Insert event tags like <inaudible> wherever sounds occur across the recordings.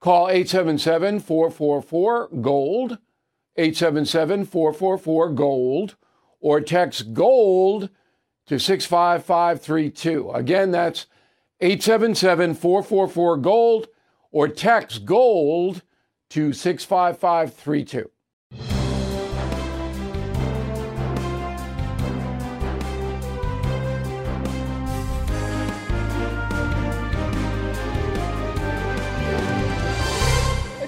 Call 877 444 GOLD, 877 444 GOLD, or text GOLD to 65532. Again, that's 877 444 GOLD, or text GOLD to 65532.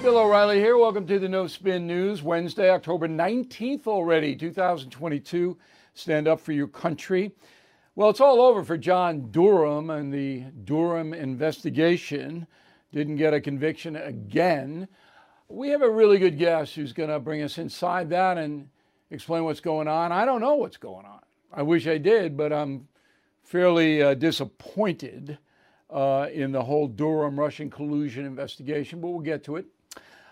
Bill O'Reilly here. Welcome to the No Spin News. Wednesday, October 19th already, 2022. Stand up for your country. Well, it's all over for John Durham and the Durham investigation. Didn't get a conviction again. We have a really good guest who's going to bring us inside that and explain what's going on. I don't know what's going on. I wish I did, but I'm fairly uh, disappointed uh, in the whole Durham Russian collusion investigation, but we'll get to it.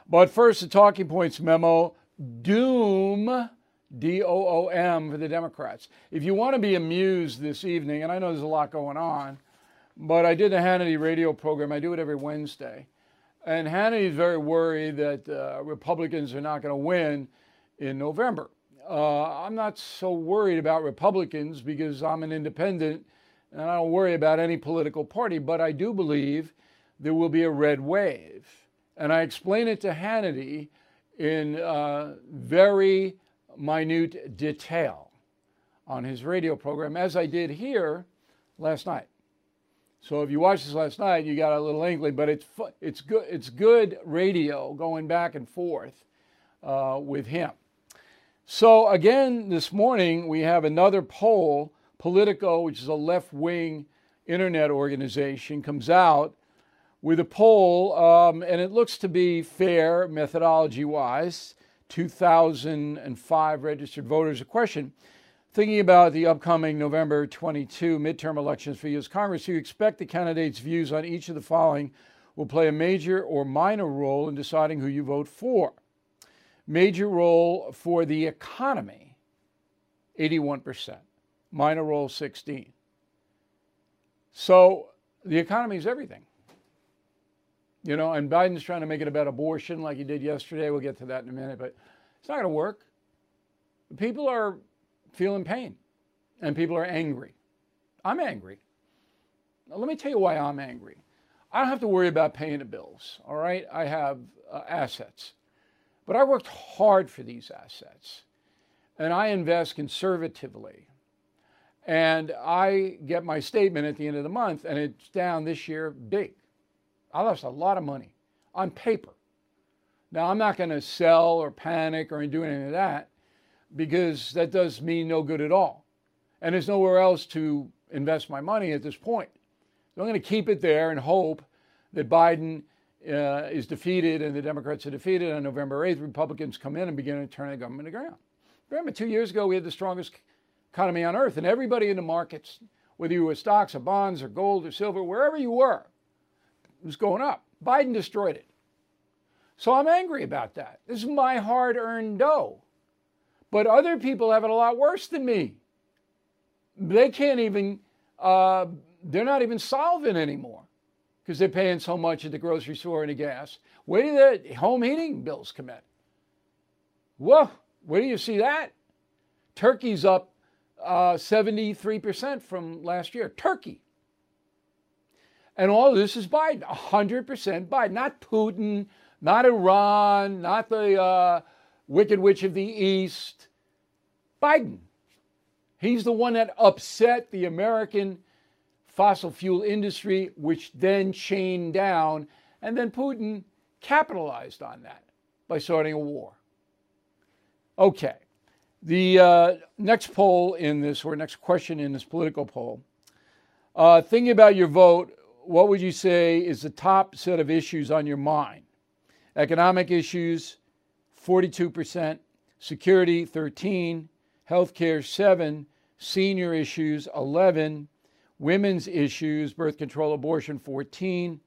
But first, the talking points memo doom, D O O M, for the Democrats. If you want to be amused this evening, and I know there's a lot going on, but I did a Hannity radio program. I do it every Wednesday. And Hannity is very worried that uh, Republicans are not going to win in November. Uh, I'm not so worried about Republicans because I'm an independent and I don't worry about any political party, but I do believe there will be a red wave. And I explain it to Hannity in uh, very minute detail on his radio program, as I did here last night. So if you watched this last night, you got a little inkling, but it's it's good it's good radio going back and forth uh, with him. So again, this morning we have another poll. Politico, which is a left-wing internet organization, comes out with a poll, um, and it looks to be fair methodology wise 2005 registered voters. A question thinking about the upcoming November 22 midterm elections for U.S. Congress, do you expect the candidates' views on each of the following will play a major or minor role in deciding who you vote for? Major role for the economy, 81%. Minor role, 16. So the economy is everything. You know, and Biden's trying to make it about abortion like he did yesterday. We'll get to that in a minute, but it's not going to work. People are feeling pain and people are angry. I'm angry. Now, let me tell you why I'm angry. I don't have to worry about paying the bills, all right? I have uh, assets. But I worked hard for these assets and I invest conservatively. And I get my statement at the end of the month and it's down this year big. I lost a lot of money on paper. Now, I'm not going to sell or panic or do any of that because that does me no good at all. And there's nowhere else to invest my money at this point. So I'm going to keep it there and hope that Biden uh, is defeated and the Democrats are defeated on November 8th. Republicans come in and begin to turn the government around. Remember, two years ago, we had the strongest economy on earth, and everybody in the markets, whether you were stocks or bonds or gold or silver, wherever you were, was going up. Biden destroyed it. So I'm angry about that. This is my hard earned dough. But other people have it a lot worse than me. They can't even, uh, they're not even solvent anymore because they're paying so much at the grocery store and the gas. Where do the home heating bills come in? Whoa, where do you see that? Turkey's up uh, 73% from last year. Turkey. And all this is Biden, 100% Biden, not Putin, not Iran, not the uh, Wicked Witch of the East. Biden. He's the one that upset the American fossil fuel industry, which then chained down, and then Putin capitalized on that by starting a war. Okay, the uh, next poll in this, or next question in this political poll, uh, thinking about your vote, what would you say is the top set of issues on your mind? Economic issues, 42%, security, 13, healthcare, 7, senior issues, 11, women's issues, birth control, abortion, 14,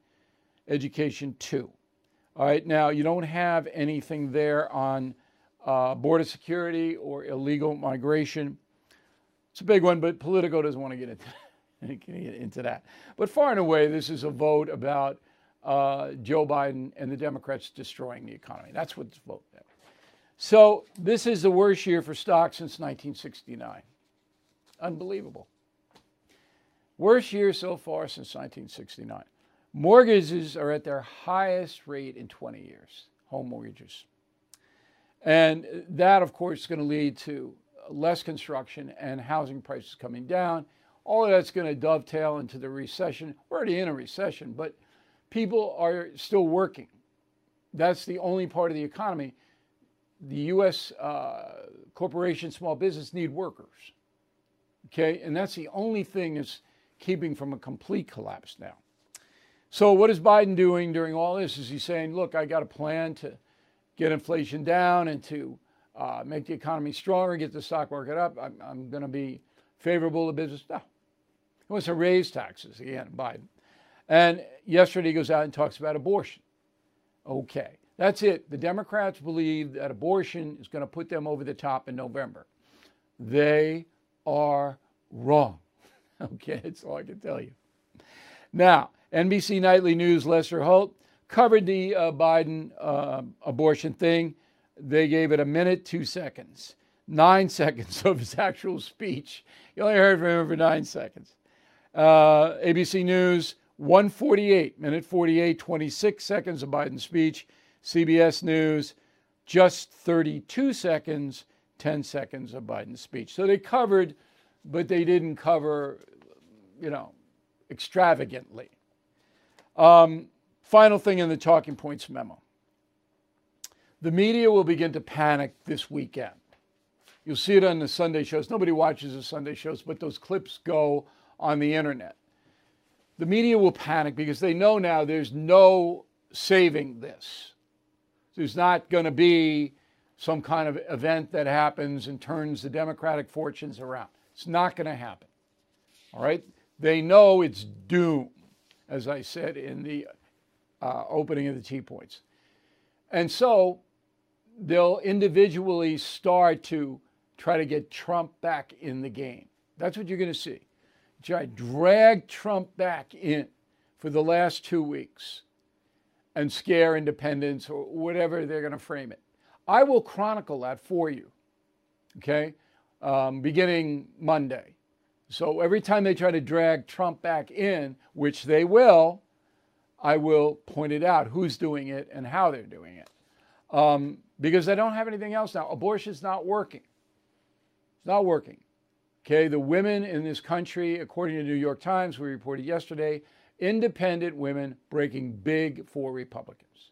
education, 2. All right, now you don't have anything there on uh, border security or illegal migration. It's a big one, but Politico doesn't want to get into, <laughs> get into that. But far and away, this is a vote about uh, Joe Biden and the Democrats destroying the economy. That's what this vote is. So this is the worst year for stocks since 1969. Unbelievable. Worst year so far since 1969. Mortgages are at their highest rate in 20 years, home mortgages. And that, of course, is going to lead to less construction and housing prices coming down. All of that's going to dovetail into the recession. We're already in a recession, but people are still working. That's the only part of the economy. The U.S. Uh, corporation, small business need workers. Okay, and that's the only thing that's keeping from a complete collapse now. So, what is Biden doing during all this? Is he saying, look, I got a plan to get inflation down and to uh, make the economy stronger, get the stock market up? I'm, I'm going to be favorable to business? No. He wants to raise taxes again, Biden. And yesterday he goes out and talks about abortion. Okay, that's it. The Democrats believe that abortion is going to put them over the top in November. They are wrong. <laughs> Okay, that's all I can tell you. Now, NBC Nightly News, Lester Holt covered the uh, Biden uh, abortion thing. They gave it a minute, two seconds, nine <laughs> seconds of his actual speech. You only heard from him for nine seconds. Uh, ABC News, 148, minute 48, 26 seconds of Biden's speech. CBS News, just 32 seconds, 10 seconds of Biden's speech. So they covered but they didn't cover, you know, extravagantly. Um, final thing in the talking points memo the media will begin to panic this weekend. You'll see it on the Sunday shows. Nobody watches the Sunday shows, but those clips go on the internet. The media will panic because they know now there's no saving this. There's not going to be some kind of event that happens and turns the Democratic fortunes around. It's not going to happen. All right? They know it's doom, as I said in the uh, opening of the T points. And so they'll individually start to try to get Trump back in the game. That's what you're going to see. Try drag Trump back in for the last two weeks and scare independents or whatever they're going to frame it. I will chronicle that for you. Okay? um, beginning Monday. So every time they try to drag Trump back in, which they will, I will point it out who's doing it and how they're doing it. Um, because they don't have anything else now. Abortion's not working. It's not working. Okay, the women in this country, according to the New York Times, we reported yesterday, independent women breaking big for Republicans.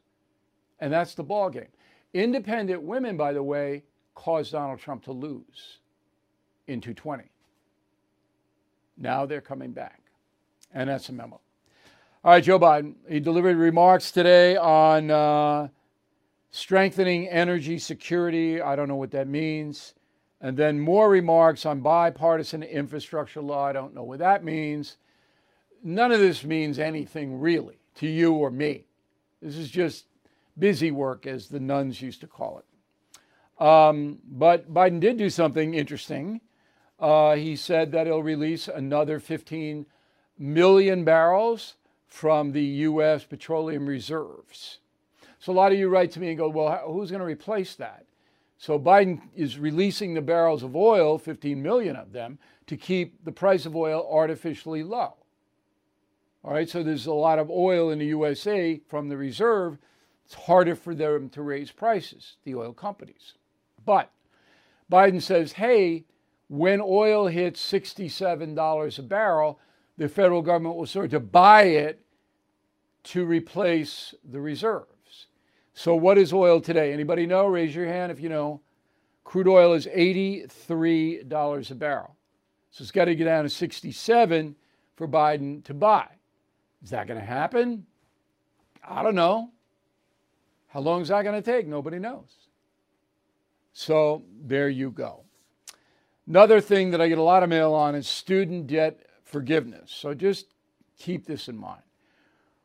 And that's the ball game. Independent women, by the way, caused Donald Trump to lose in 220. Now they're coming back. And that's a memo. All right, Joe Biden. He delivered remarks today on uh, strengthening energy security. I don't know what that means. And then more remarks on bipartisan infrastructure law. I don't know what that means. None of this means anything really to you or me. This is just busy work, as the nuns used to call it. Um, but Biden did do something interesting. Uh, he said that he'll release another 15 million barrels from the U.S. petroleum reserves. So a lot of you write to me and go, well, who's going to replace that? So Biden is releasing the barrels of oil, 15 million of them, to keep the price of oil artificially low. All right, so there's a lot of oil in the USA from the reserve. It's harder for them to raise prices, the oil companies. But Biden says, hey, when oil hits $67 a barrel, the federal government will start to buy it to replace the reserves. So what is oil today? Anybody know? Raise your hand if you know. Crude oil is $83 a barrel. So it's got to get down to 67 for Biden to buy. Is that going to happen? I don't know. How long is that going to take? Nobody knows. So there you go. Another thing that I get a lot of mail on is student debt forgiveness. So just keep this in mind.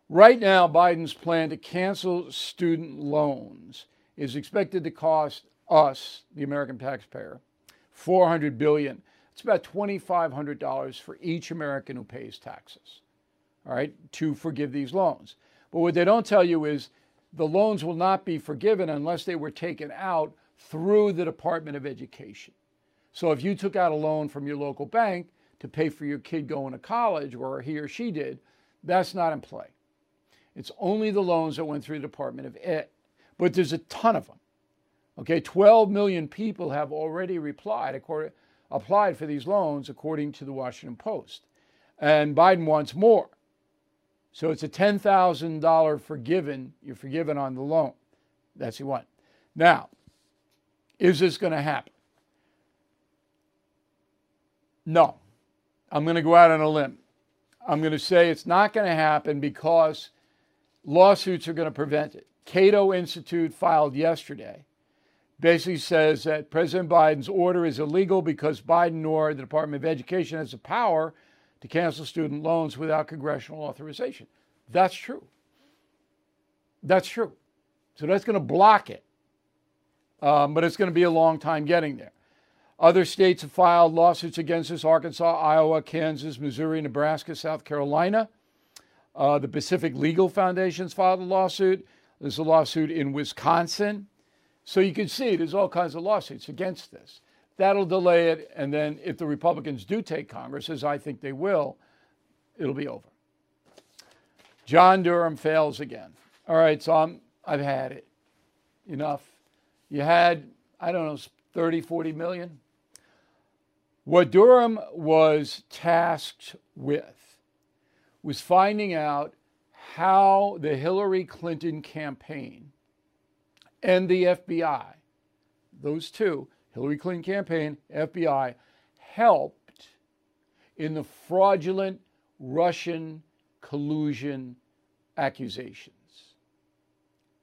Right now, Biden's plan to cancel student loans is expected to cost us, the American taxpayer, 400 billion. It's about $2,500 for each American who pays taxes. All right, to forgive these loans. But what they don't tell you is the loans will not be forgiven unless they were taken out through the Department of Education. So if you took out a loan from your local bank to pay for your kid going to college, or he or she did, that's not in play. It's only the loans that went through the Department of Ed. But there's a ton of them. Okay, 12 million people have already replied, applied for these loans, according to the Washington Post. And Biden wants more. So it's a $10,000 forgiven, you're forgiven on the loan. That's you want. Now, is this going to happen? No. I'm going to go out on a limb. I'm going to say it's not going to happen because lawsuits are going to prevent it. Cato Institute filed yesterday basically says that President Biden's order is illegal because Biden nor the Department of Education has the power to cancel student loans without congressional authorization. That's true. That's true. So that's going to block it. Um, but it's going to be a long time getting there. Other states have filed lawsuits against us Arkansas, Iowa, Kansas, Missouri, Nebraska, South Carolina. Uh, the Pacific Legal Foundation's filed a lawsuit. There's a lawsuit in Wisconsin. So you can see there's all kinds of lawsuits against this. That'll delay it. And then if the Republicans do take Congress, as I think they will, it'll be over. John Durham fails again. All right, so I'm, I've had it. Enough. You had, I don't know, 30, 40 million. What Durham was tasked with was finding out how the Hillary Clinton campaign and the FBI, those two, Hillary Clinton campaign, FBI, helped in the fraudulent Russian collusion accusations.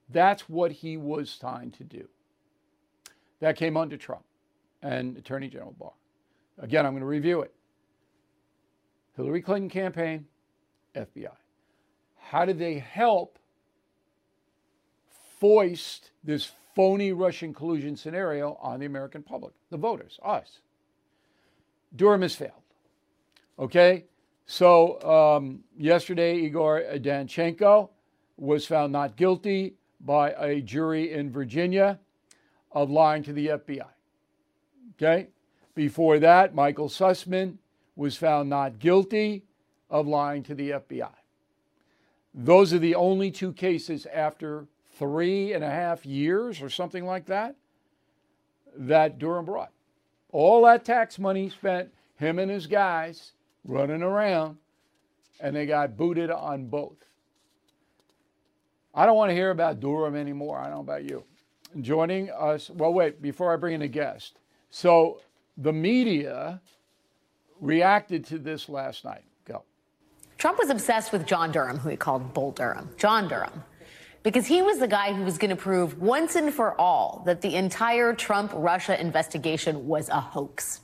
That's what he was trying to do. That came under Trump and Attorney General Barr. Again, I'm going to review it. Hillary Clinton campaign, FBI. How did they help foist this phony Russian collusion scenario on the American public, the voters, us? Durham has failed. Okay? So, um, yesterday, Igor Danchenko was found not guilty by a jury in Virginia of lying to the FBI. Okay? Before that, Michael Sussmann was found not guilty of lying to the FBI. Those are the only two cases after three and a half years or something like that that Durham brought. All that tax money spent, him and his guys running around, and they got booted on both. I don't want to hear about Durham anymore. I don't know about you. Joining us, well, wait, before I bring in a guest. So the media reacted to this last night. Trump was obsessed with John Durham, who he called Bull Durham. John Durham. Because he was the guy who was going to prove once and for all that the entire Trump Russia investigation was a hoax.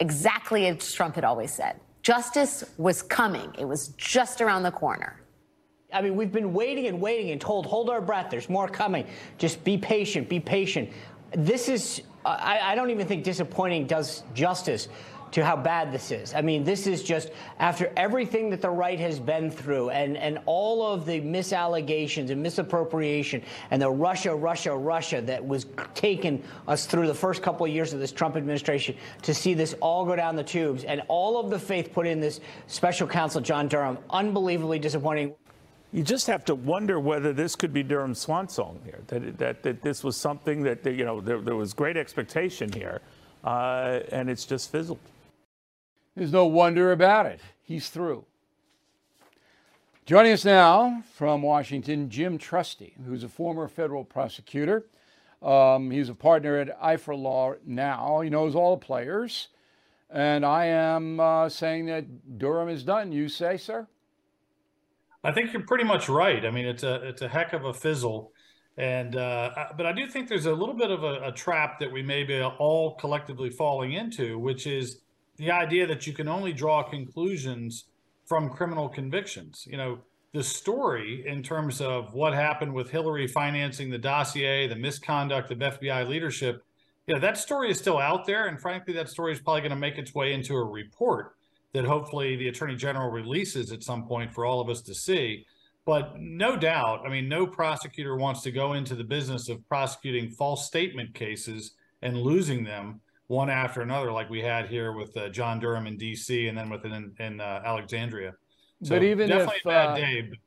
Exactly as Trump had always said. Justice was coming, it was just around the corner. I mean, we've been waiting and waiting and told, hold our breath, there's more coming. Just be patient, be patient. This is I, I don't even think disappointing does justice to how bad this is. I mean, this is just after everything that the right has been through and, and all of the misallegations and misappropriation and the Russia, Russia, Russia that was taking us through the first couple of years of this Trump administration to see this all go down the tubes and all of the faith put in this special counsel, John Durham, unbelievably disappointing. You just have to wonder whether this could be Durham's swan song here. That that, that this was something that you know there, there was great expectation here, uh, and it's just fizzled. There's no wonder about it. He's through. Joining us now from Washington, Jim Trusty, who's a former federal prosecutor. Um, he's a partner at Ifrah Law now. He knows all the players. And I am uh, saying that Durham is done. You say, sir? I think you're pretty much right. I mean, it's a it's a heck of a fizzle, and uh, but I do think there's a little bit of a, a trap that we may be all collectively falling into, which is the idea that you can only draw conclusions from criminal convictions. You know, the story in terms of what happened with Hillary financing the dossier, the misconduct of FBI leadership, you know, that story is still out there. And frankly, that story is probably going to make its way into a report that hopefully the attorney general releases at some point for all of us to see. But no doubt, I mean, no prosecutor wants to go into the business of prosecuting false statement cases and losing them one after another, like we had here with uh, John Durham in D.C. and then with in, in uh, Alexandria. So but even definitely if a bad uh, day. But...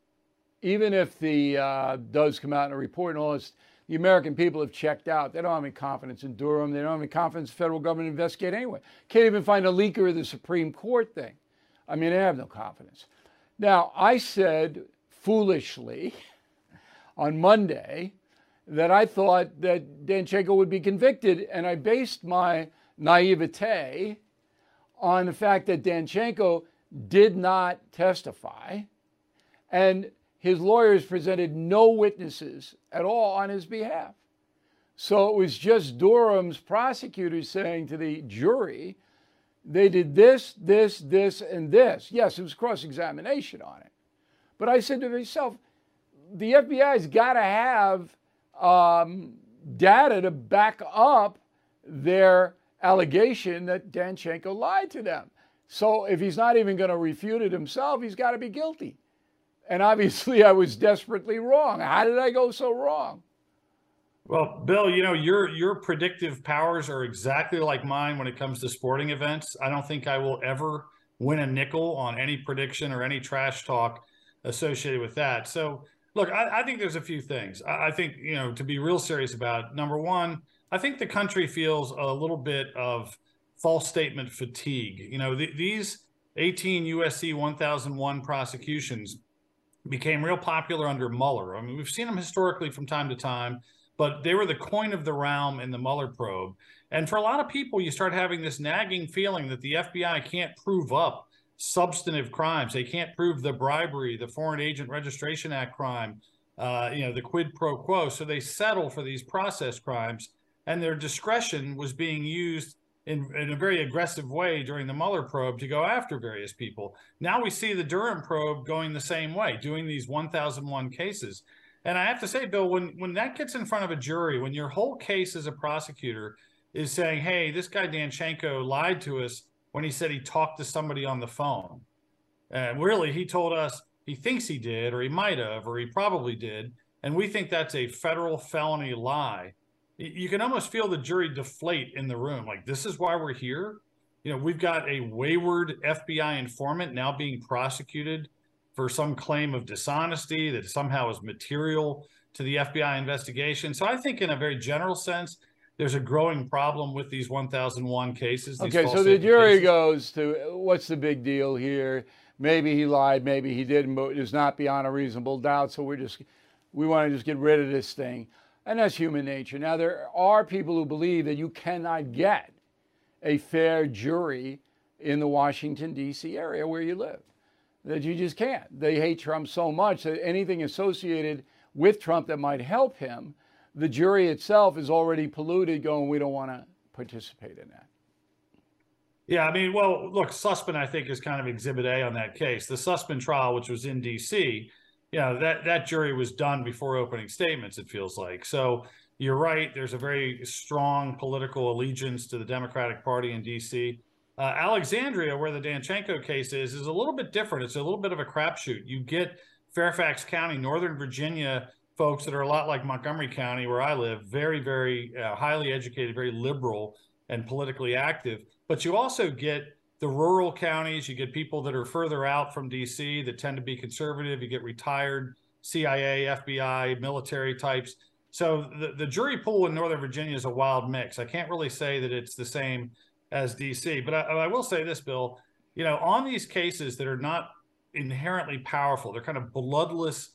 even if the uh, does come out in a report and all this, the American people have checked out. They don't have any confidence in Durham. They don't have any confidence in the federal government investigate anyway. Can't even find a leaker of the Supreme Court thing. I mean, they have no confidence. Now, I said foolishly on Monday that I thought that Danchenko would be convicted, and I based my naivete on the fact that Danchenko did not testify, and his lawyers presented no witnesses at all on his behalf. So it was just Durham's prosecutors saying to the jury, they did this, this, this, and this. Yes, it was cross examination on it. But I said to myself, the FBI's got to have um, data to back up their allegation that Danchenko lied to them. So if he's not even going to refute it himself, he's got to be guilty. And obviously, I was desperately wrong. How did I go so wrong? Well, Bill, you know your your predictive powers are exactly like mine when it comes to sporting events. I don't think I will ever win a nickel on any prediction or any trash talk associated with that. So Look, I, I, think there's a few things. I, I, think, you know, to be real serious about number one, I think the country feels a little bit of false statement fatigue. You know, the, these 18 USC 1001 prosecutions became real popular under Mueller. I mean, we've seen them historically from time to time, but they were the coin of the realm in the Mueller probe. And for a lot of people, you start having this nagging feeling that the FBI can't prove up substantive crimes. They can't prove the bribery, the Foreign Agent Registration Act crime, uh, you know, the quid pro quo. So they settle for these process crimes, and their discretion was being used in, in a very aggressive way during the Mueller probe to go after various people. Now we see the Durham probe going the same way, doing these 1001 cases. And I have to say, Bill, when when that gets in front of a jury, when your whole case as a prosecutor is saying, "Hey, this guy Danchenko lied to us," when he said he talked to somebody on the phone. And really, he told us he thinks he did, or he might have, or he probably did. And we think that's a federal felony lie. You can almost feel the jury deflate in the room. Like, this is why we're here. You know, we've got a wayward FBI informant now being prosecuted for some claim of dishonesty that somehow is material to the FBI investigation. So I think, in a very general sense, there's a growing problem with these 1001 cases. Okay, so the jury cases. goes to what's the big deal here? Maybe he lied, maybe he didn't, but it's not beyond a reasonable doubt. So we're just, we want to just get rid of this thing. And that's human nature. Now, there are people who believe that you cannot get a fair jury in the Washington, D.C. area where you live, that you just can't. They hate Trump so much that anything associated with Trump that might help him the jury itself is already polluted, going, we don't want to participate in that. Yeah, I mean, well, look, Sussmann, I think, is kind of exhibit A on that case. The Sussmann trial, which was in D.C., you know, that, that jury was done before opening statements, it feels like. So you're right. There's a very strong political allegiance to the Democratic Party in D.C. Uh, Alexandria, where the Danchenko case is, is a little bit different. It's a little bit of a crapshoot. You get Fairfax County, Northern Virginia, folks that are a lot like Montgomery County, where I live, very, very uh, highly educated, very liberal, and politically active. But you also get the rural counties, you get people that are further out from DC that tend to be conservative. You get retired CIA, FBI, military types. So the, the jury pool in Northern Virginia is a wild mix. I can't really say that it's the same as DC, but I, I will say this, Bill. You know, on these cases that are not inherently powerful, they're kind of bloodless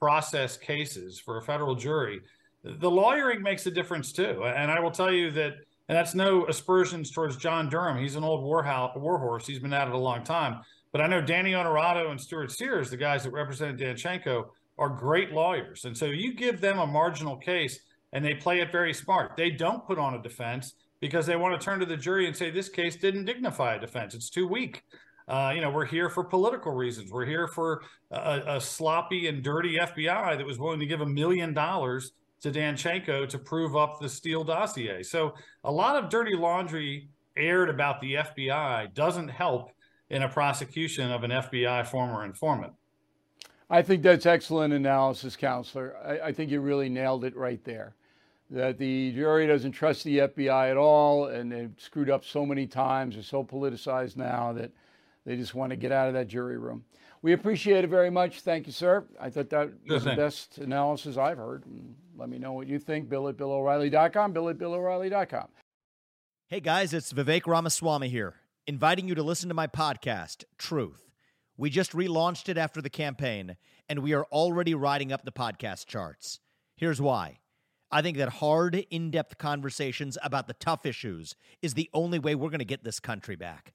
process cases for a federal jury. The lawyering makes a difference too. And I will tell you that and that's no aspersions towards John Durham. He's an old war, horse. He's been at it a long time. But I know Danny Onorato and Stuart Sears, the guys that represented Danchenko, are great lawyers. And so you give them a marginal case and they play it very smart. They don't put on a defense because they want to turn to the jury and say this case didn't dignify a defense. It's too weak. Uh, you know, we're here for political reasons. We're here for a, a sloppy and dirty FBI that was willing to give a million dollars to Danchenko to prove up the Steele dossier. So a lot of dirty laundry aired about the FBI doesn't help in a prosecution of an FBI former informant. I think that's excellent analysis, counselor. I, I, think you really nailed it right there. That the jury doesn't trust the FBI at all, and they've screwed up so many times, they're so politicized now that they just want to get out of that jury room. We appreciate it very much. Thank you, sir. I thought that was the best analysis I've heard. Let me know what you think. Bill at BillO'Reilly.com, Bill at BillO'Reilly.com. Hey, guys, it's Vivek Ramaswamy here, inviting you to listen to my podcast, Truth. We just relaunched it after the campaign, and we are already riding up the podcast charts. Here's why. I think that hard, in depth conversations about the tough issues is the only way we're going to get this country back.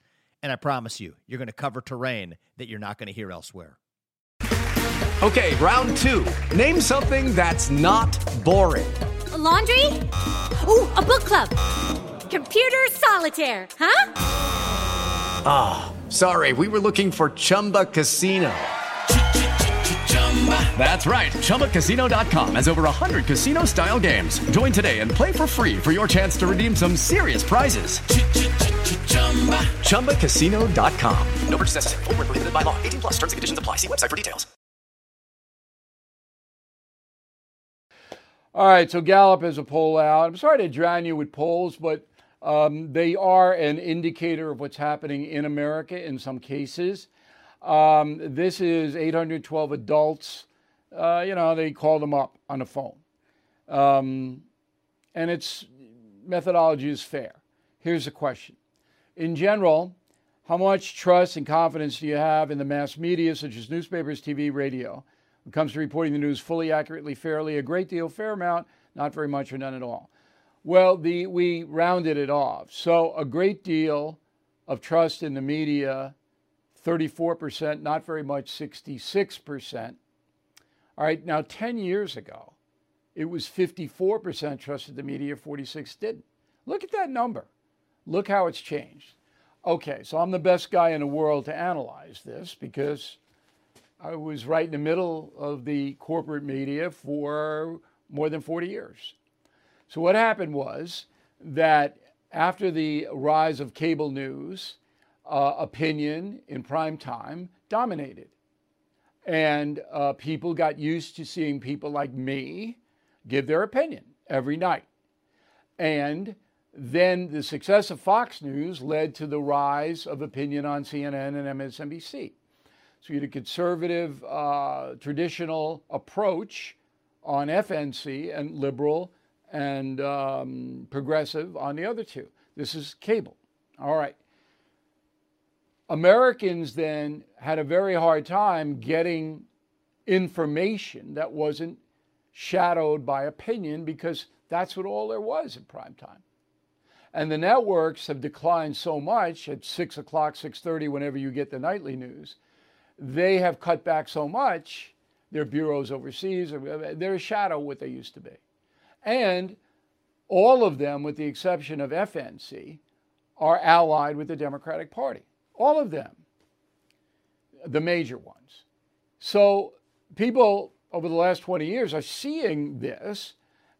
And I promise you, you're going to cover terrain that you're not going to hear elsewhere. Okay, round two. Name something that's not boring. A laundry? Ooh, a book club. Computer solitaire, huh? Ah, oh, sorry, we were looking for Chumba Casino. That's right. ChumbaCasino.com has over 100 casino style games. Join today and play for free for your chance to redeem some serious prizes. Chumba. ChumbaCasino.com. No purchase necessary. Full prohibited by law. 18 plus terms and conditions apply. See website for details. All right, so Gallup has a poll out. I'm sorry to drown you with polls, but um, they are an indicator of what's happening in America in some cases. Um, this is 812 adults. Uh, you know, they call them up on the phone. Um, and its methodology is fair. Here's the question in general, how much trust and confidence do you have in the mass media, such as newspapers, TV, radio? When it comes to reporting the news fully, accurately, fairly, a great deal, fair amount, not very much, or none at all. Well, the, we rounded it off. So a great deal of trust in the media, 34%, not very much, 66%. All right, now 10 years ago, it was 54% trusted the media, 46 didn't. Look at that number. Look how it's changed. Okay, so I'm the best guy in the world to analyze this because I was right in the middle of the corporate media for more than 40 years. So, what happened was that after the rise of cable news, uh, opinion in prime time dominated. And uh, people got used to seeing people like me give their opinion every night. And then the success of Fox News led to the rise of opinion on CNN and MSNBC. So you had a conservative, uh, traditional approach on FNC and liberal and um, progressive on the other two. This is cable. All right. Americans then had a very hard time getting information that wasn't shadowed by opinion because that's what all there was in prime time. And the networks have declined so much at six o'clock, six thirty, whenever you get the nightly news. They have cut back so much. Their bureaus overseas, they're a shadow what they used to be. And all of them, with the exception of FNC, are allied with the Democratic Party. All of them. the major ones. So people over the last 20 years are seeing this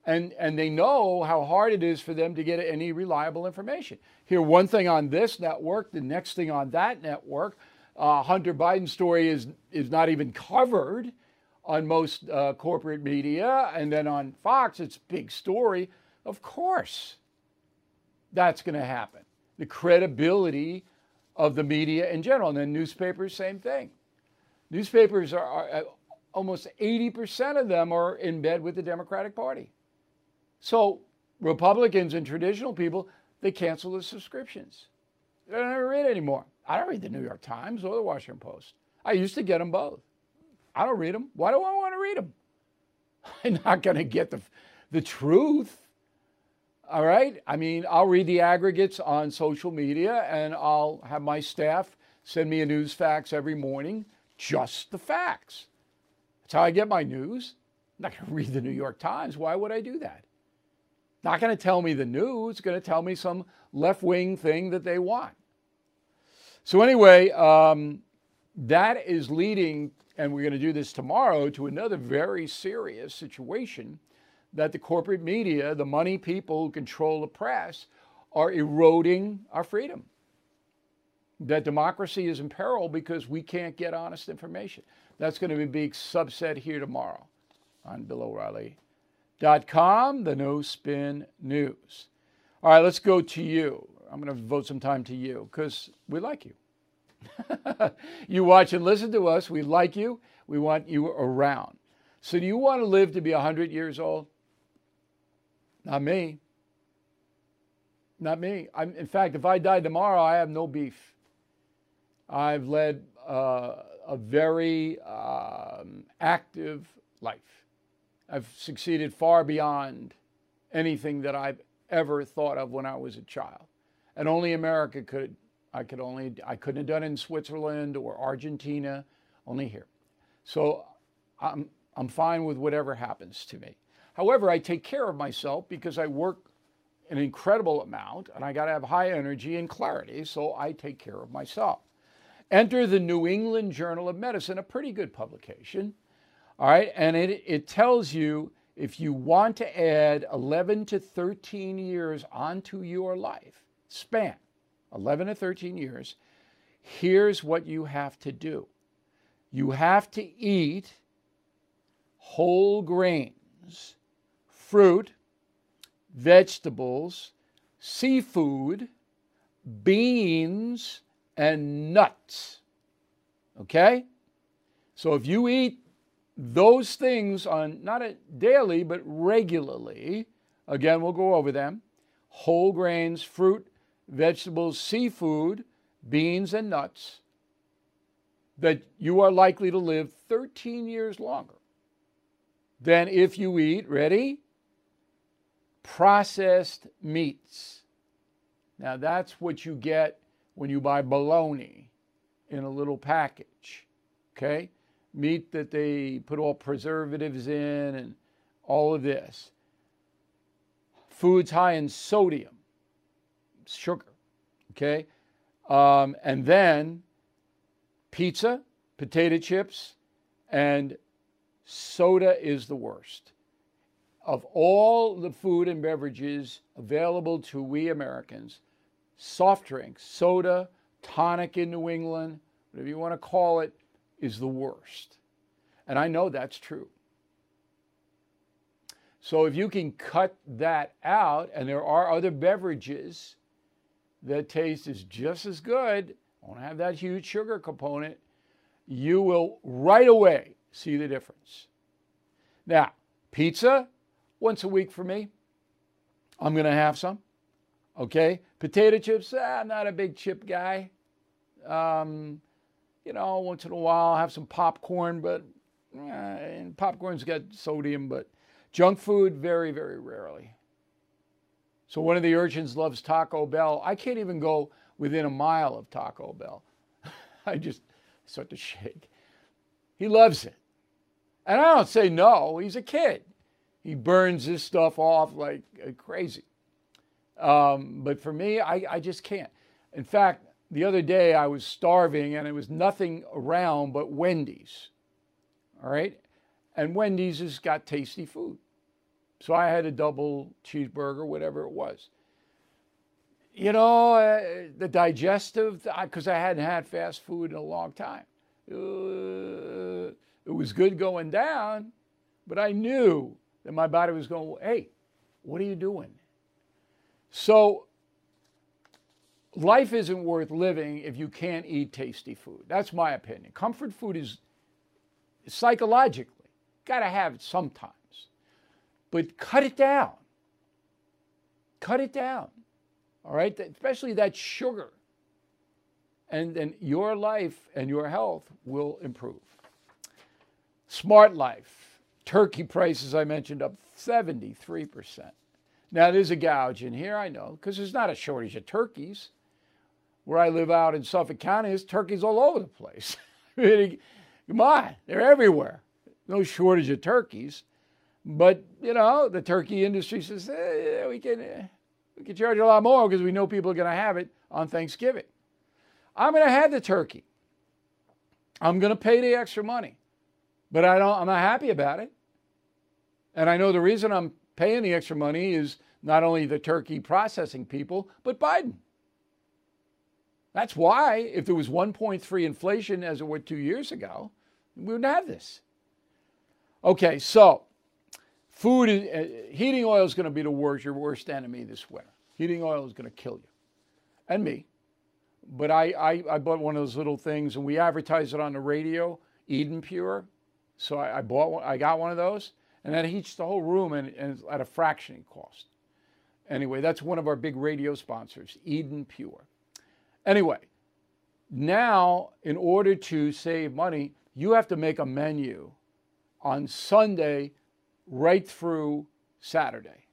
and, and they know how hard it is for them to get any reliable information. Hear one thing on this network, the next thing on that network. Uh, Hunter Biden's story is, is not even covered on most uh, corporate media. And then on Fox, it's big story. Of course, that's going to happen. The credibility of the media in general. And then newspapers, same thing. Newspapers are, are uh, almost 80% of them are in bed with the Democratic Party. So Republicans and traditional people, they cancel the subscriptions. They don't ever read anymore. I don't read the New York Times or the Washington Post. I used to get them both. I don't read them. Why do I want to read them? <laughs> I'm not going to get the, the truth. All right. I mean, I'll read the aggregates on social media and I'll have my staff send me a news fax every morning, just the facts. That's how I get my news. I'm not going <laughs> to read the New York Times. Why would I do that? Not going to tell me the news, going to tell me some left wing thing that they want. So, anyway, um, that is leading, and we're going to do this tomorrow, to another very serious situation that the corporate media, the money people who control the press, are eroding our freedom. That democracy is in peril because we can't get honest information. That's going to be a big subset here tomorrow on Bill O'Reilly the No Spin News. All right, let's go to you. I'm going to devote some time to you because we like you. <laughs> you watch and listen to us. We like you. We want you around. So, do you want to live to be 100 years old? Not me. Not me. I'm, in fact, if I died tomorrow, I have no beef. I've led uh, a very um, active life. I've succeeded far beyond anything that I've ever thought of when I was a child. And only America could. I could only I couldn't have done it in Switzerland or Argentina, only here. So I'm I'm fine with whatever happens to me. However, I take care of myself because I work an incredible amount and I got to have high energy and clarity, so I take care of myself. Enter the New England Journal of Medicine, a pretty good publication. All right, and it, it tells you if you want to add 11 to 13 years onto your life span, 11 to 13 years, here's what you have to do. You have to eat whole grains, fruit, vegetables, seafood, beans, and nuts. Okay? So if you eat those things on not a daily but regularly again we'll go over them whole grains fruit vegetables seafood beans and nuts that you are likely to live 13 years longer than if you eat ready processed meats now that's what you get when you buy bologna in a little package okay meat that they put all preservatives in and all of this. Foods high in sodium, sugar, okay? Um, and then pizza, potato chips, and soda is the worst. Of all the food and beverages available to we Americans, soft drinks, soda, tonic in New England, whatever you want to call it, is the worst. And I know that's true. So if you can cut that out, and there are other beverages that taste is just as good, won't have that huge sugar component, you will right away see the difference. Now, pizza, once a week for me. I'm going to have some. Okay. Potato chips, ah, not a big chip guy. Um, you know, once in a while, I'll have some popcorn, but uh, and popcorn's got sodium, but junk food, very, very rarely. So one of the urchins loves Taco Bell. I can't even go within a mile of Taco Bell. <laughs> I just start to shake. He loves it. And I don't say no, he's a kid. He burns this stuff off like crazy. Um, but for me, I, I just can't. In fact, the other day I was starving and it was nothing around but Wendy's. All right? And Wendy's has got tasty food. So I had a double cheeseburger, whatever it was. You know, uh, the digestive, because I hadn't had fast food in a long time. Uh, it was good going down, but I knew that my body was going, hey, what are you doing? So life isn't worth living if you can't eat tasty food. That's my opinion. Comfort food is psychologically, got to have it sometimes. But cut it down. Cut it down. All right? Especially that sugar. And then your life and your health will improve. Smart life. Turkey prices, I mentioned, up 73%. Now, there's a gouge in here, I know, because there's not a shortage of turkeys. Where I live out in Suffolk County, there's turkeys all over the place. <laughs> Come on, they're everywhere. No shortage of turkeys. But, you know, the turkey industry says eh, we, can, eh, we can charge a lot more because we know people are going to have it on Thanksgiving. I'm going to have the turkey. I'm going to pay the extra money. But I don't, I'm not happy about it. And I know the reason I'm paying the extra money is not only the turkey processing people, but Biden. That's why, if there was 1.3 inflation as it were two years ago, we wouldn't have this. Okay, so food, uh, heating oil is going to be the worst, your worst enemy this winter. Heating oil is going to kill you and me. But I, I, I, bought one of those little things and we advertised it on the radio, Eden Pure. So I, I bought one, I got one of those and that heats the whole room and, and at a fraction cost. Anyway, that's one of our big radio sponsors, Eden Pure. Anyway, now in order to save money, you have to make a menu on Sunday right through Saturday.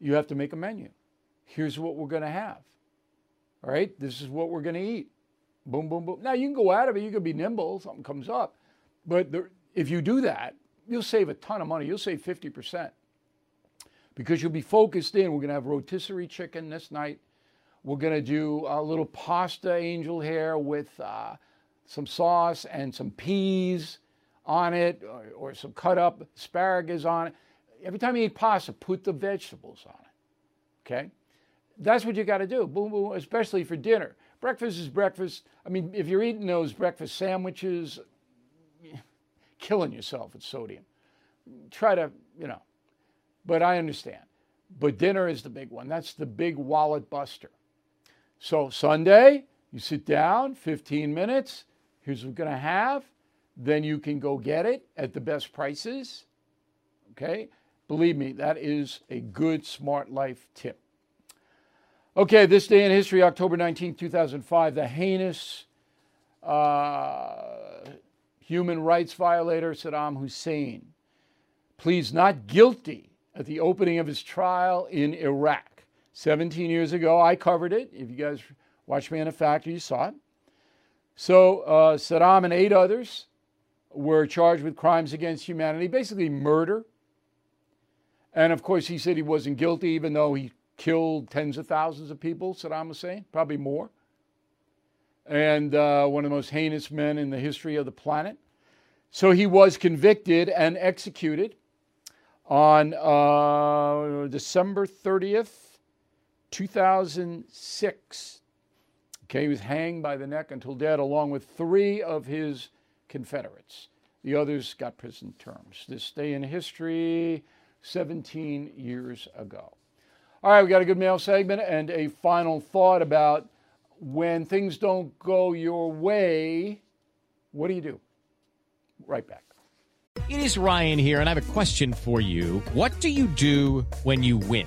You have to make a menu. Here's what we're going to have. All right, this is what we're going to eat. Boom, boom, boom. Now you can go out of it. You can be nimble. Something comes up, but there, if you do that, you'll save a ton of money. You'll save 50% because you'll be focused in. We're going to have rotisserie chicken this night. We're going to do a little pasta angel hair with uh, some sauce and some peas on it or, or, some cut up asparagus on it. Every time you eat pasta, put the vegetables on it. Okay? That's what you got to do, boom, boom, especially for dinner. Breakfast is breakfast. I mean, if you're eating those breakfast sandwiches, killing yourself with sodium. Try to, you know, but I understand. But dinner is the big one. That's the big wallet buster. So Sunday, you sit down, 15 minutes. Here's what we're going to have. Then you can go get it at the best prices. Okay? Believe me, that is a good smart life tip. Okay, this day in history, October 19, 2005, the heinous uh, human rights violator Saddam Hussein pleads not guilty at the opening of his trial in Iraq. 17 years ago. I covered it. If you guys watched Me in a Factory, you saw it. So uh, Saddam and eight others were charged with crimes against humanity, basically murder. And of course, he said he wasn't guilty, even though he killed tens of thousands of people, Saddam Hussein, probably more. And uh, one of the most heinous men in the history of the planet. So he was convicted and executed on uh, December 30th, 2006. Okay, he was hanged by the neck until dead, along with three of his Confederates. The others got prison terms. This day in history, 17 years ago. All right, we got a good mail segment and a final thought about when things don't go your way, what do you do? Right back. It is Ryan here, and I have a question for you. What do you do when you win?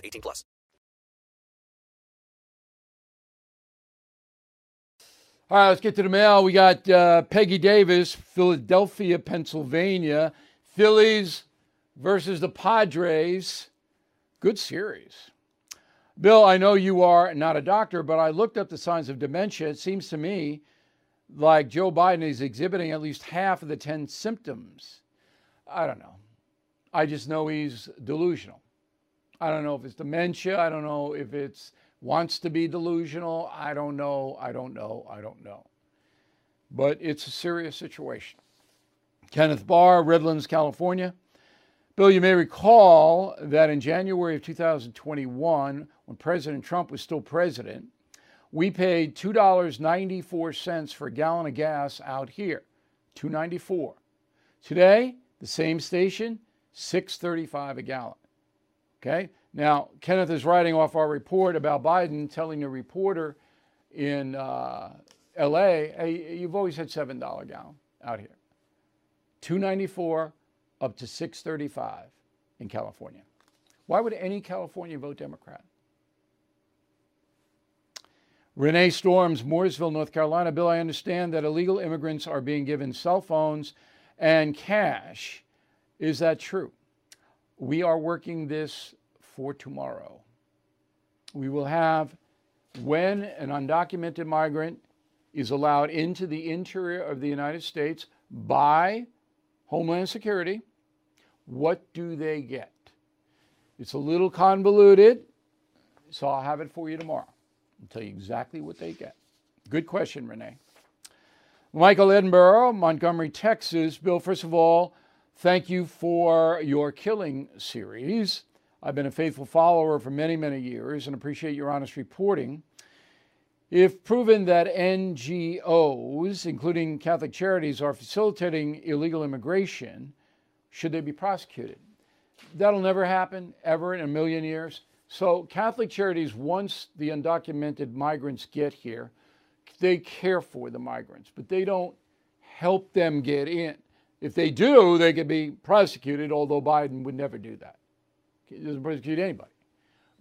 18 plus. All right, let's get to the mail. We got uh, Peggy Davis, Philadelphia, Pennsylvania. Phillies versus the Padres. Good series. Bill, I know you are not a doctor, but I looked up the signs of dementia. It seems to me like Joe Biden is exhibiting at least half of the 10 symptoms. I don't know. I just know he's delusional. I don't know if it's dementia. I don't know if it's wants to be delusional. I don't know. I don't know. I don't know. But it's a serious situation. Kenneth Barr, Redlands, California. Bill, you may recall that in January of 2021, when President Trump was still president, we paid $2.94 for a gallon of gas out here. 294. Today, the same station, 635 a gallon. Okay? Now, Kenneth is writing off our report about Biden telling a reporter in uh, LA, hey, you've always had $7 gallon out here. 294 up to 635 in California. Why would any California vote Democrat? Renee Storms, Mooresville, North Carolina. Bill, I understand that illegal immigrants are being given cell phones and cash. Is that true? We are working this for tomorrow. We will have when an undocumented migrant is allowed into the interior of the United States by Homeland Security, what do they get? It's a little convoluted, so I'll have it for you tomorrow. I'll tell you exactly what they get. Good question, Renee. Michael Edinburgh, Montgomery, Texas. Bill, first of all, thank you for your killing series. I've been a faithful follower for many, many years and appreciate your honest reporting. If proven that NGOs, including Catholic Charities, are facilitating illegal immigration, should they be prosecuted? That'll never happen, ever in a million years. So, Catholic Charities, once the undocumented migrants get here, they care for the migrants, but they don't help them get in. If they do, they could be prosecuted, although Biden would never do that. He doesn't prosecute anybody.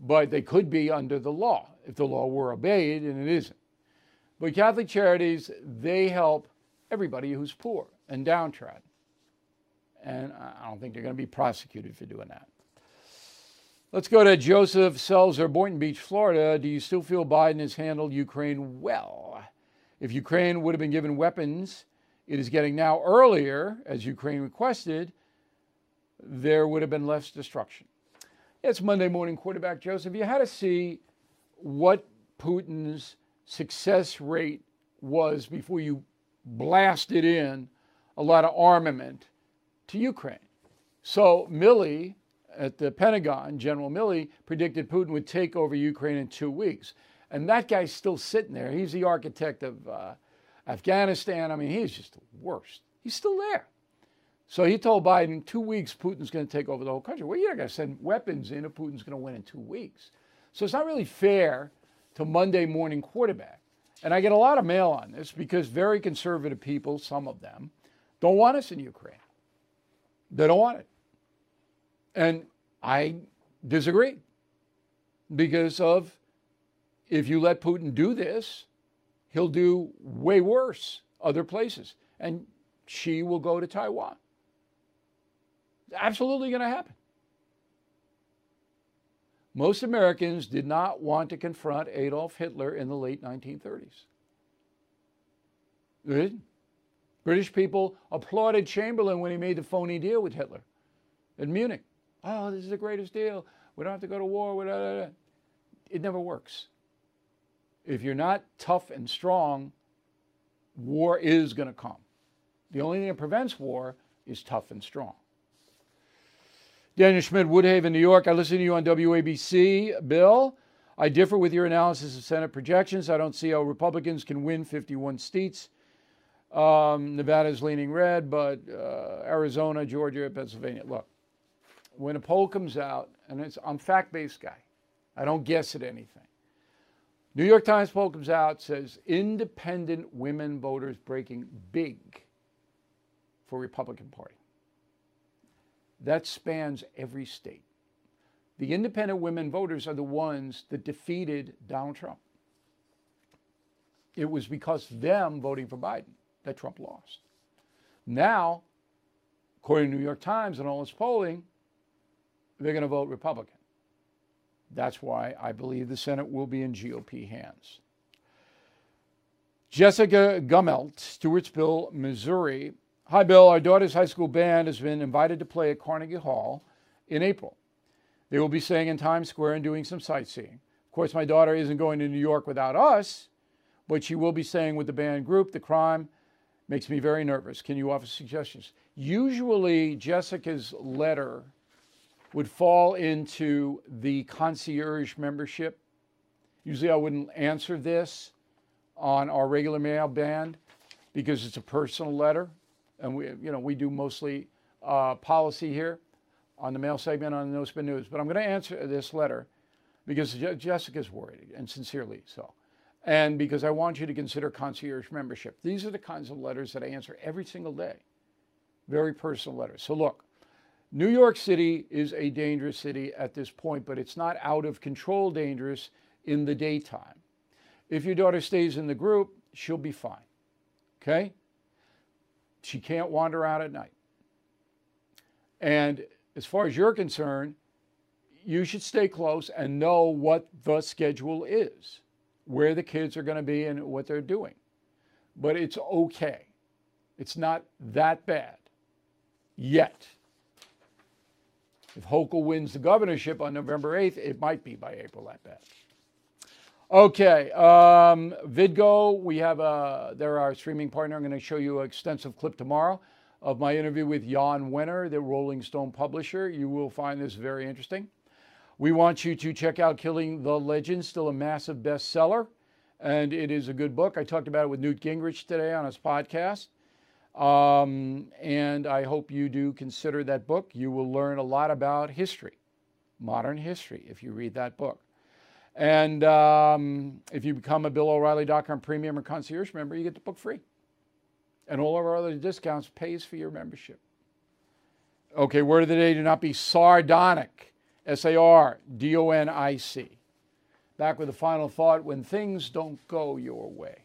But they could be under the law if the law were obeyed, and it isn't. But Catholic Charities, they help everybody who's poor and downtrodden. And I don't think they're going to be prosecuted for doing that. Let's go to Joseph Selzer, Boynton Beach, Florida. Do you still feel Biden has handled Ukraine well? If Ukraine would have been given weapons it is getting now earlier, as Ukraine requested, there would have been less destruction. It's Monday morning quarterback, Joseph. You had to see what Putin's success rate was before you blasted in a lot of armament to Ukraine. So Milley at the Pentagon, General Milley, predicted Putin would take over Ukraine in two weeks. And that guy's still sitting there. He's the architect of uh, Afghanistan. I mean, he's just the worst. He's still there. So he told Biden, two weeks, Putin's going to take over the whole country. Well, you're not going to send weapons in if Putin's going to win in two weeks. So it's not really fair to Monday morning quarterback. And I get a lot of mail on this because very conservative people, some of them, don't want us in Ukraine. They don't want it. And I disagree because of if you let Putin do this, he'll do way worse other places. And Xi will go to Taiwan. absolutely going to happen. Most Americans did not want to confront Adolf Hitler in the late 1930s. They didn't. British people applauded Chamberlain when he made the phony deal with Hitler in Munich. Oh, this is the greatest deal. We don't have to go to war. It never works. If you're not tough and strong, war is going to come. The only thing that prevents war is tough and strong. Daniel Schmidt, Woodhaven, New York. I listen to you on WABC. Bill, I differ with your analysis of Senate projections. I don't see how Republicans can win 51 seats. Um, Nevada's leaning red, but uh, Arizona, Georgia, Pennsylvania. Look, when a poll comes out, and I'm fact-based guy, I don't guess at anything. New York Times poll comes out says independent women voters breaking big for Republican Party. That spans every state. The independent women voters are the ones that defeated Donald Trump. It was because them voting for Biden that Trump lost. Now, according to New York Times and all its polling, they're going to vote Republican. That's why I believe the Senate will be in GOP hands. Jessica Gummelt, Stewartsville, Missouri. Hi, Bill. Our daughter's high school band has been invited to play at Carnegie Hall in April. They will be staying in Times Square and doing some sightseeing. Of course, my daughter isn't going to New York without us, but she will be staying with the band group. The crime makes me very nervous. Can you offer suggestions? Usually, Jessica's letter would fall into the concierge membership. Usually, I wouldn't answer this on our regular mail band because it's a personal letter, and we, you know, we do mostly uh, policy here on the mail segment on the No Spin News. But I'm going to answer this letter because Je- Jessica's worried, and sincerely so, and because I want you to consider concierge membership. These are the kinds of letters that I answer every single day. Very personal letters. So look. New York City is a dangerous city at this point, but it's not out of control dangerous in the daytime. If your daughter stays in the group, she'll be fine. Okay? She can't wander out at night. And as far as you're concerned, you should stay close and know what the schedule is, where the kids are going to be and what they're doing. But it's okay. It's not that bad yet. If Hochul wins the governorship on November 8th, it might be by April that bad. Okay, um, Vidgo, we have a, they're our streaming partner. I'm going to show you an extensive clip tomorrow of my interview with Jann Wenner, the Rolling Stone publisher. You will find this very interesting. We want you to check out Killing the Legend, still a massive bestseller, and it is a good book. I talked about it with Newt Gingrich today on his podcast. Um, and I hope you do consider that book. You will learn a lot about history, modern history, if you read that book. And um, if you become a BillO'Reilly.com premium or concierge member, you get the book free. And all of our other discounts pays for your membership. Okay, word of the day do not be sardonic. S A R D O N I C. Back with a final thought when things don't go your way.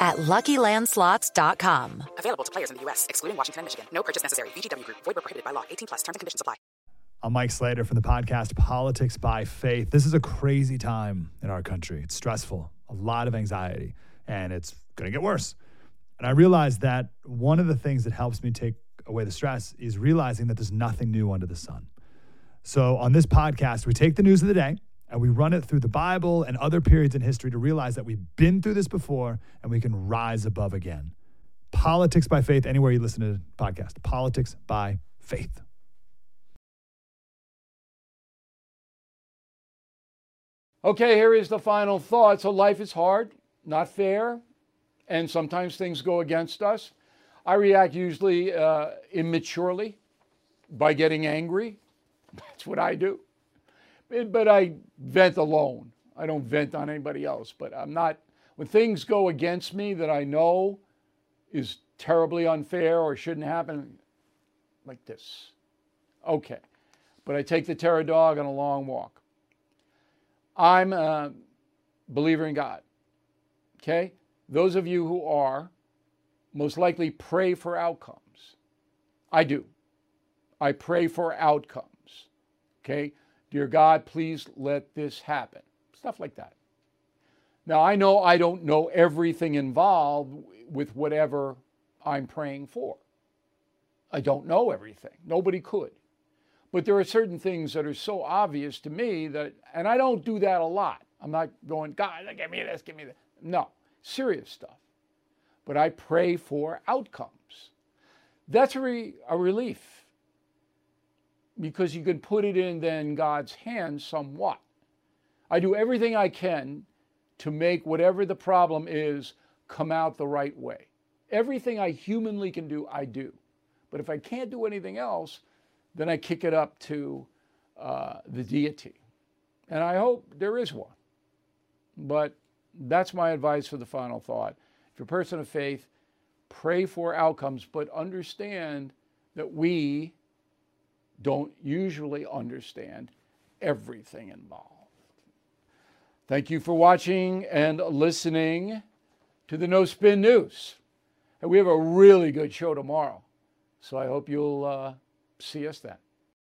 at LuckyLandSlots.com. Available to players in the U.S., excluding Washington and Michigan. No purchase necessary. VGW Group. Void where prohibited by law. 18 plus. Terms and conditions apply. I'm Mike Slater from the podcast Politics by Faith. This is a crazy time in our country. It's stressful, a lot of anxiety, and it's going to get worse. And I realized that one of the things that helps me take away the stress is realizing that there's nothing new under the sun. So on this podcast, we take the news of the day and we run it through the Bible and other periods in history to realize that we've been through this before and we can rise above again. Politics by faith, anywhere you listen to the podcast. Politics by faith. Okay, here is the final thought. So life is hard, not fair, and sometimes things go against us. I react usually uh, immaturely by getting angry. <laughs> That's what I do. But I vent alone. I don't vent on anybody else. But I'm not, when things go against me that I know is terribly unfair or shouldn't happen, like this. Okay. But I take the terror dog on a long walk. I'm a believer in God. Okay? Those of you who are, most likely pray for outcomes. I do. I pray for outcomes. Okay? Dear God, please let this happen. Stuff like that. Now, I know I don't know everything involved with whatever I'm praying for. I don't know everything. Nobody could. But there are certain things that are so obvious to me that, and I don't do that a lot. I'm not going, God, give me this, give me that. No, serious stuff. But I pray for outcomes. That's a, re, a relief because you can put it in then God's hands somewhat. I do everything I can to make whatever the problem is come out the right way. Everything I humanly can do, I do. But if I can't do anything else, then I kick it up to uh, the deity. And I hope there is one. But that's my advice for the final thought. If you're a person of faith, pray for outcomes, but understand that we don't usually understand everything involved. Thank you for watching and listening to the No Spin News. And we have a really good show tomorrow. So I hope you'll uh, see us then.